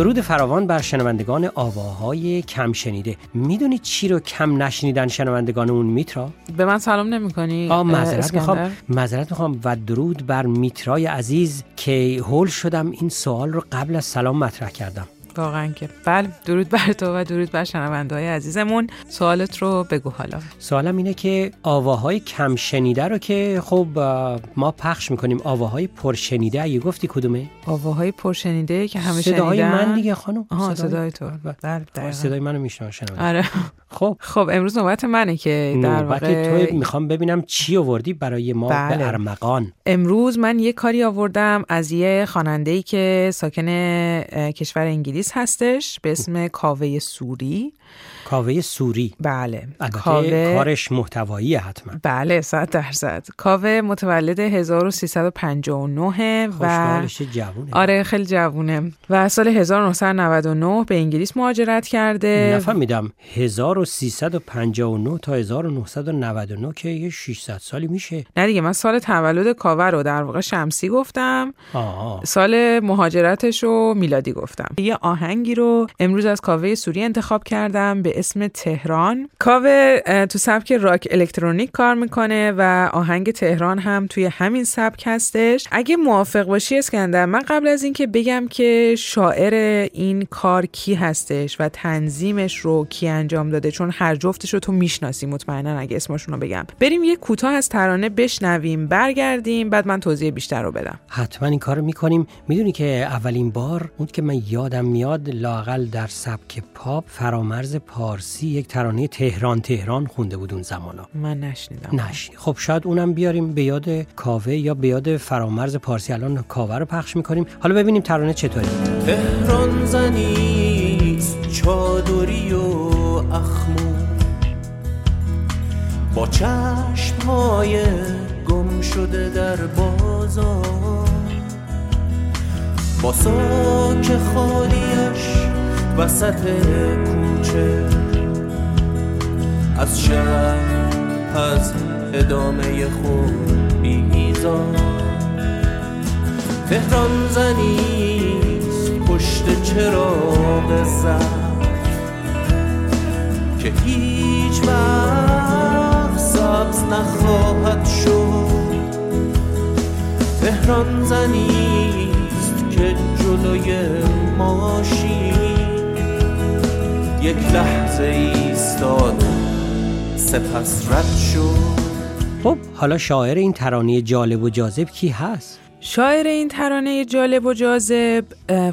درود فراوان بر شنوندگان آواهای کم شنیده می‌دونید چی رو کم نشنیدن شنوندگانمون میترا؟ به من سلام نمی کنی؟ آه معذرت می‌خوام معذرت می‌خوام و درود بر میترای عزیز که هول شدم این سوال رو قبل از سلام مطرح کردم واقعا که. بله درود بر تو و درود بر شنونده های عزیزمون. سوالت رو بگو حالا. سوالم اینه که آواهای کم شنیده رو که خب ما پخش می‌کنیم آواهای پرشنیده اگه گفتی کدومه؟ آواهای پرشنیده که همه صدای من دیگه خانم. آها صدای تو. بله. بله دقیقاً. صدای منو شنونده. آره. خب. خب امروز نوبت منه که در واقع تو می‌خوام ببینم چی آوردی برای ما بله. به ارمغان. امروز من یه کاری آوردم از یه خواننده که ساکن کشور انگلیس هستش به اسم کاوه سوری. کاوه سوری. بله. البته کارش محتوایی حتما. بله صد درصد. کاوه متولد 1359 و جوونه. آره خیلی جوونه. و سال 1999 به انگلیس مهاجرت کرده. نفهمیدم 1359 تا 1999 که یه 600 سالی میشه. نه دیگه من سال تولد کاوه رو در واقع شمسی گفتم. آه سال مهاجرتش رو میلادی گفتم. یه آهنگی رو امروز از کاوه سوری انتخاب کردم به اسم تهران. کاوه تو سبک راک الکترونیک کار می‌کنه و آهنگ تهران هم توی همین سبک هستش. اگه موافق باشی اسکندر من قبل از اینکه بگم که شاعر این کار کی هستش و تنظیمش رو کی انجام داده چون هر جفتش رو تو می‌شناسی مطمئنا اگه اسمشون رو بگم. بریم یه کوتاه از ترانه بشنویم برگردیم بعد من توضیح بیشتر رو بدم. حتما این کارو می‌کنیم. می‌دونی که اولین بار اون که من یادم میاد لاقل در سبک پاپ فرامرز پارسی یک ترانه تهران تهران خونده بود اون زمانا من نشنیدم. نشی خب شاید اونم بیاریم به یاد کاوه یا به یاد فرامرز پارسی. الان کاوه رو پخش می‌کنیم. حالا ببینیم ترانه چطوری تهران زنیست چادری و اخمو. با چشم های گم شده در بازار. با ساک خالیش وسط کوچه. از شهر از ادامه خود بیزار تهران زنیست پشت چراغ زرد. که هیچ وقت سبز نخواهد شد. تهران که جلوی ماشین یک لحظه ایستاد. سپس رد شد. خب حالا شاعر این ترانه جالب و جاذب کی هست؟ شاعر این ترانه جالب و جاذب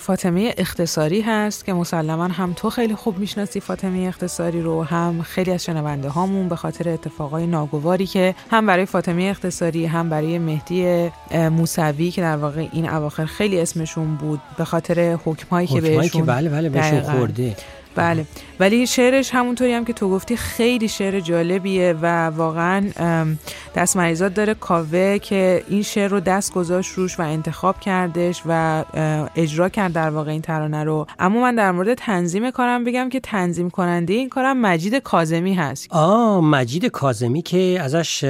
فاطمه اختصاری هست که مسلما هم تو خیلی خوب می‌شناسی فاطمه اختصاری رو هم خیلی از شنونده هامون به خاطر اتفاقای ناگواری که هم برای فاطمه اختصاری هم برای مهدی موسوی که در واقع این اواخر خیلی اسمشون بود به خاطر حکمهایی که حکمایی بهشون که بله بله بهشون. خورده بله. ولی شعرش همونطوری هم که تو گفتی خیلی شعر جالبیه و واقعا دست مریزاد داره. کاوه که این شعر رو دست گذاشت روش و انتخاب کردش و اجرا کرد در واقع این ترانه رو. اما من در مورد تنظیم کارم بگم که تنظیم کننده این کارم مجید کاظمی هست. آه مجید کاظمی که ازش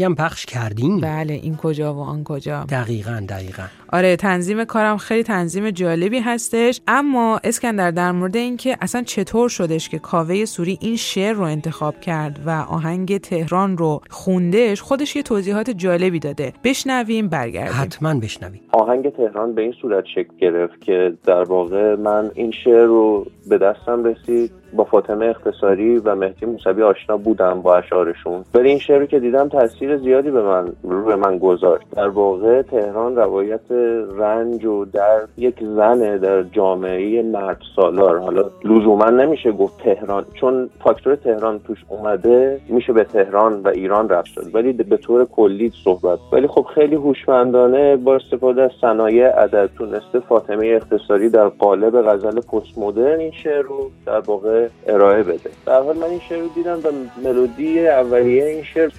هم پخش کردیم. بله این کجا و آن کجا. دقیقا دقیقا. آره تنظیم کارم خیلی تنظیم جالبی هستش. اما اسکندر در مورد اینکه اصلا چطور شدش که کاوه سوری این شعر رو انتخاب کرد و آهنگ تهران رو خوندش خودش یه توضیحات جالبی داده. بشنویم برگردیم. حتما بشنویم. آهنگ تهران به این صورت شکل گرفت که در واقع من این شعر رو به دستم رسید. با فاطمه اختصاری و مهدی موسوی آشنا بودم با اشعارشون. ولی این شعر که دیدم تاثیر زیادی به من رو به من گذاشت. در واقع تهران روایت رنج و در یک زن در جامعه مرد سالار حالا لزوما نمیشه گفت تهران چون فاکتور تهران توش اومده میشه به تهران و ایران رفت. شد ولی به طور کلی صحبت. ولی خب خیلی هوشمندانه با استفاده از صنایع عدد تونسته فاطمه اختصاری در قالب غزل پست مدرن این شعر رو در واقع ارائه بده. در هر حال من این شعر رو دیدم و ملودی اولیه این شعر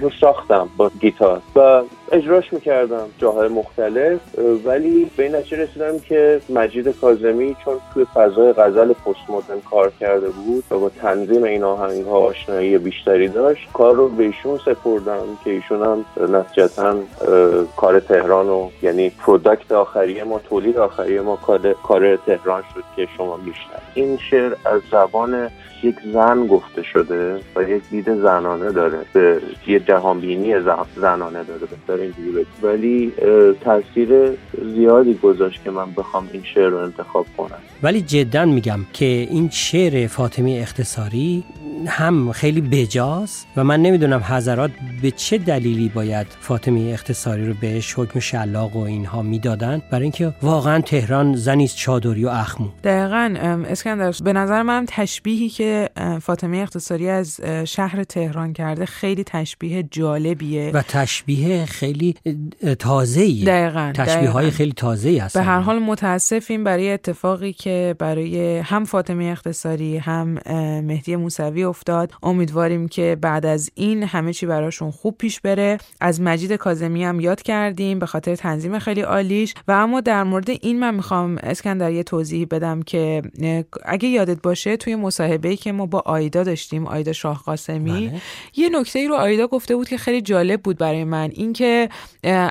رو ساختم با گیتار. و اجراش می‌کردم جاهای مختلف ولی به این نتیجه رسیدم که مجید کازمی چون توی فضای غزل پست مدرن کار کرده بود و با تنظیم این آهنگ ها آشنایی بیشتری داشت کار رو به ایشون سپردم که ایشون هم نتیجتا کار تهران و یعنی product آخری ما تولید آخری ما کار تهران شد که شما میشنید این شعر از زبان یک زن گفته شده و یک دید زنانه داره به یه جهانبینی زنانه داره. بهتر اینجوری ولی تاثیر زیادی گذاشت که من بخوام این شعر رو انتخاب کنم. ولی جدا میگم که این شعر فاطمه اختصاری هم خیلی بجاست و من نمی‌دونم حضرات به چه دلیلی باید فاطمه اختصاری رو بهش حکم شلاق و اینها می‌دادن؟ برای اینکه واقعا تهران زنیست چادری و اخمو. دقیقا اسکندر به نظر من تشبیهی که فاطمه اختصاری از شهر تهران کرده خیلی تشبیه جالبیه. و تشبیه خیلی تازه ایه دقیقا تشبیه های خیلی تازه هست به هر حال متاسفیم برای اتفاقی که برای هم فاطمه اختصاری هم مهدی موسوی افتاد. امیدواریم که بعد از این همه چی براشون خوب پیش بره. از مجید کازمی هم یاد کردیم به خاطر تنظیم خیلی عالیش. و اما در مورد این من می‌خوام اسکندر یه توضیح بدم که اگه یادت باشه توی مصاحبه‌ای که ما با آیدا داشتیم آیدا شاه قاسمی بله. یه نکته ای رو آیدا گفته بود که خیلی جالب بود برای من. اینکه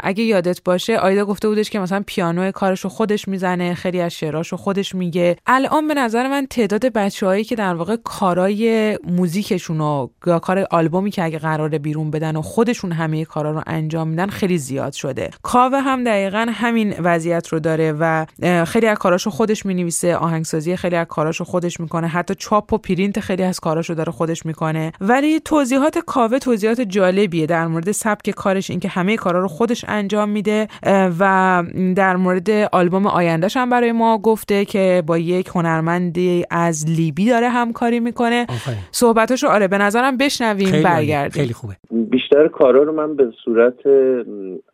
اگه یادت باشه آیدا گفته بودش که مثلا پیانو کارشو خودش می‌زنه خیلی از شعراشو خودش میگه. الان به نظر من تعداد بچههایی که در واقع کارای موزیکشون و کار آلبومی که اگه قراره بیرون بدن و خودشون همه کارا رو انجام میدن خیلی زیاد شده. کاوه هم دقیقا همین وضعیت رو داره و خیلی از کاراشو خودش می‌نویسه آهنگسازی خیلی از کاراشو خودش می‌کنه حتی چاپ و پرینت خیلی از کاراشو داره خودش می‌کنه. ولی توضیحات کاوه توضیحات جالبیه در مورد سبک کارش اینکه همه کارا رو خودش انجام میده و در مورد آلبوم آیندهش هم برای ما گفته که با یک هنرمندی از لیبی داره همکاری می‌کنه. صحبتاشو آره به نظرم بشنویم برگردیم. خیلی خوبه. بیشتر کارا رو من به صورت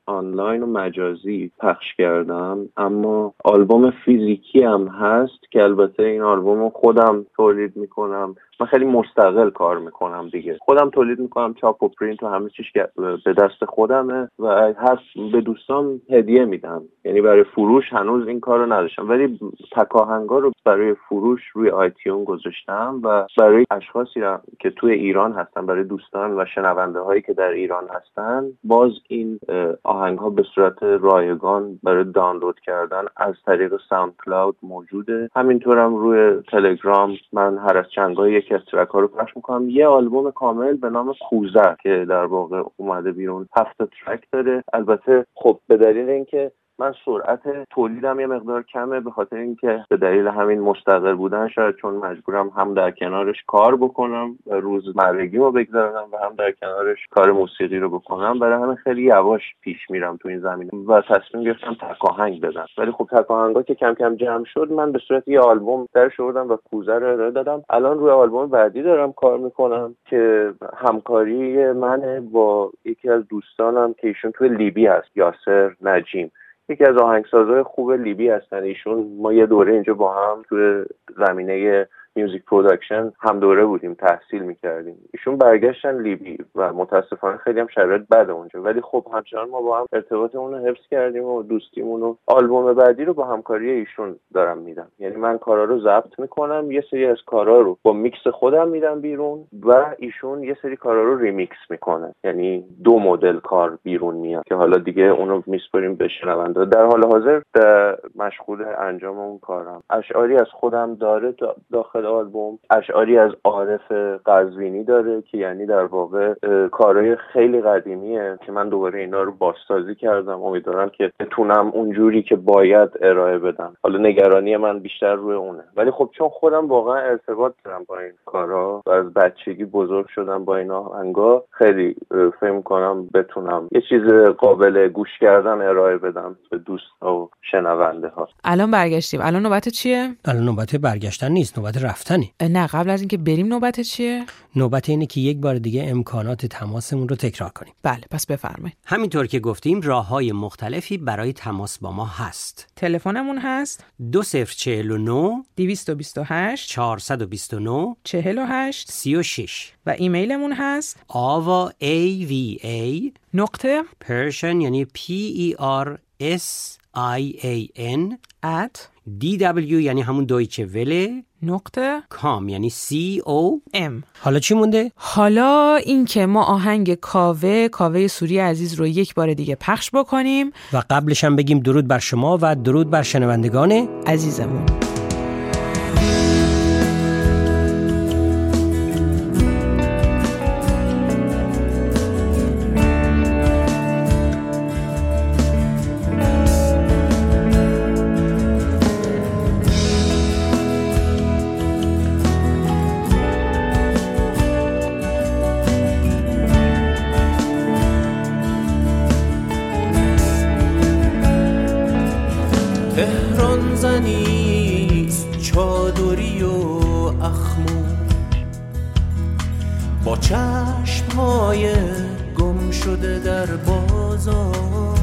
آنلاین و مجازی پخش کردم اما آلبوم فیزیکی هم هست که البته این آلبوم رو خودم تولید می‌کنم. من خیلی مستقل کار می‌کنم دیگه. خودم تولید می‌کنم چاپ و پرینت و همه چیش به دست خودمه و هر به دوستان هدیه میدم. یعنی برای فروش هنوز این کار رو نداشتم. ولی تکاهنگا رو برای فروش روی آیتیون گذاشتم و برای اشخاصی که توی ایران هستن برای دوستان و شنونده هایی که در ایران هستن باز این آهنگ ها به صورت رایگان برای دانلود کردن از طریق SoundCloud موجوده. همینطورم روی تلگرام من هر از چنگاه یکی از track ها رو پخش می‌کنم. یه آلبوم کامل به نام کوزه که در واقع اومده بیرون. هفت track داره. البته خب به دلیل اینکه من سرعت تولیدم یه مقدار کمه به خاطر اینکه به دلیل همین مستقر بودن شاید چون مجبورم هم در کنارش کار بکنم و روزمرگی رو بگذارم و هم در کنارش کار موسیقی رو بکنم. برای همین خیلی یواش پیش میرم تو این زمینه و تصمیم گرفتم تکاهنگ بدم. ولی خب تکاهنگا که کم کم جمع شد من به صورت یه آلبوم درش آوردم و کوزه رو ارائه دادم. الان روی آلبوم بعدی دارم کار می‌کنم که همکاری من با یکی از دوستانم که ایشون توی لیبی هست یاسر نجیم. یکی از آهنگسازهای خوب لیبی هستن. ایشون ما یه دوره اینجا با هم توی زمینه music production هم دوره بودیم تحصیل می‌کردیم. ایشون برگشتن لیبی و متاسفانه خیلی هم شرایط بد اونجا. ولی خب همچنان ما با هم ارتباطمون رو حفظ کردیم و دوستیمون رو آلبوم بعدی رو با همکاری ایشون دارم میدم. یعنی من کارا رو ضبط می‌کنم یه سری از کارا رو با میکس خودم میدم بیرون و ایشون یه سری کارا رو ریمیکس می‌کنه. یعنی دو مدل کار بیرون میاد که حالا دیگه اونو میسپریم به شنونده. در حال حاضر مشغول انجام اون کارم. اشعاری از خودم داره داخل خود آلبوم اشعاری از عارف قزوینی داره که یعنی در واقع کارهای خیلی قدیمیه که من دوباره اینا رو بازسازی کردم. امیدوارم که بتونم اونجوری که باید ارائه بدم. حالا نگرانی من بیشتر روی اونه. ولی خب چون خودم واقعا ارتباط دارم با این کارا و از بچگی بزرگ شدم با این آهنگا خیلی فکر کنم بتونم یه چیز قابل گوش کردن ارائه بدم به دوست و شنونده ها. الان برگشتیم. الان نوبت چیه؟ الان نوبت برگشتن نیست. نوبت رفتنی. نه قبل از اینکه بریم نوبت چیه؟ نوبت اینه که یک بار دیگه امکانات تماسمون رو تکرار کنیم. بله پس بفرمایید. همینطور که گفتیم راه های مختلفی برای تماس با ما هست. تلفنمون هست؟ 2049 228 429 48 36 و ایمیلمون هست؟ آوا a v a نقطه پرشن یعنی p e r s i a n at d w یعنی همون دویچه وله. نقطه. کام یعنی c o ام حالا چی مونده؟ حالا اینکه ما آهنگ کاوه کاوه سوری عزیز رو یک بار دیگه پخش بکنیم. و قبلش هم بگیم درود بر شما و درود بر شنوندگان عزیزمون. تهران زنیست چادری و اخمو. با چشم های گم شده در بازار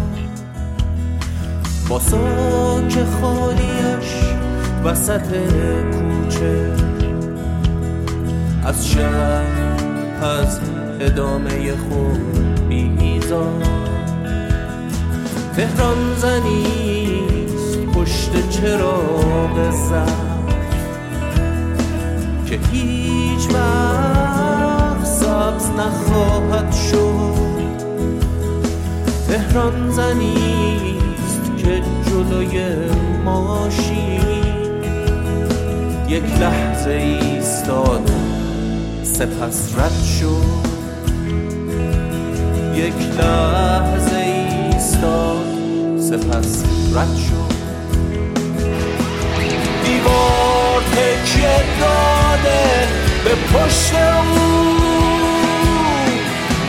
با ساک خالیش وسط کوچه. از شهر از ادامه خود بیزار تهران زنیست پشت چراغ زرد که هیچ وقت سبز نخواهد شد. تهران زنیست که جلوی ماشین یک لحظه ایستاد سپس رد شد. یک لحظه ایستاد سپس رد شد. تکیه داده به پشت او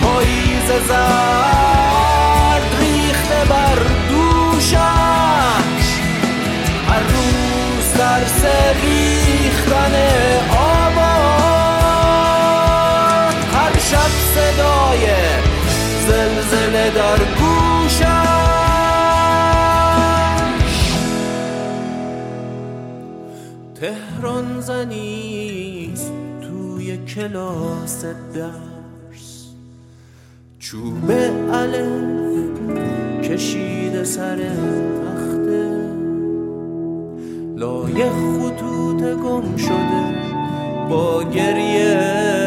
پاییز زرد ریخته بر دوشش. هر روز درس ریختن آباد. هر شب صدای زلزله در تهران زنیست توی کلاس درس. چوب الف کشیده سر تخته. لای خطوط گم شده با گریه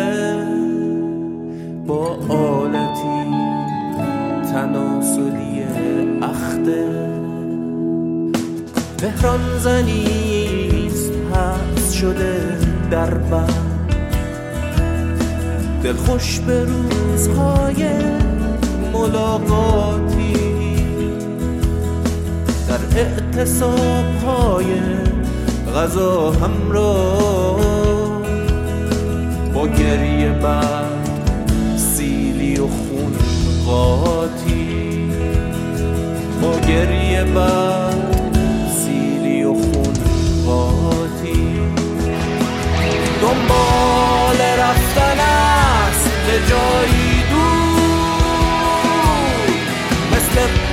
دلخوش به روزهای ملاقاتی. در اعتصاب های غذا همراه با گریه بعد سیلی و خون قاطی. با گریه بعد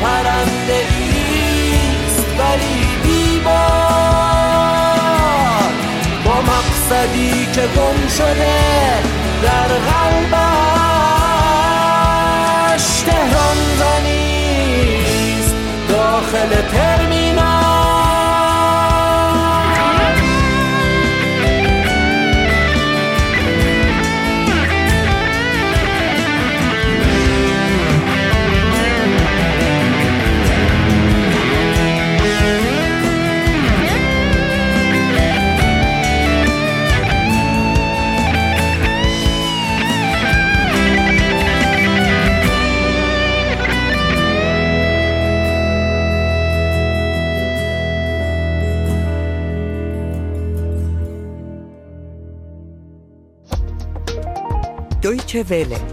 پرنده ایست ولی بیبار با مقصدی که گم شده در قلبش تهران زنیست داخل ترمینال دویچه وله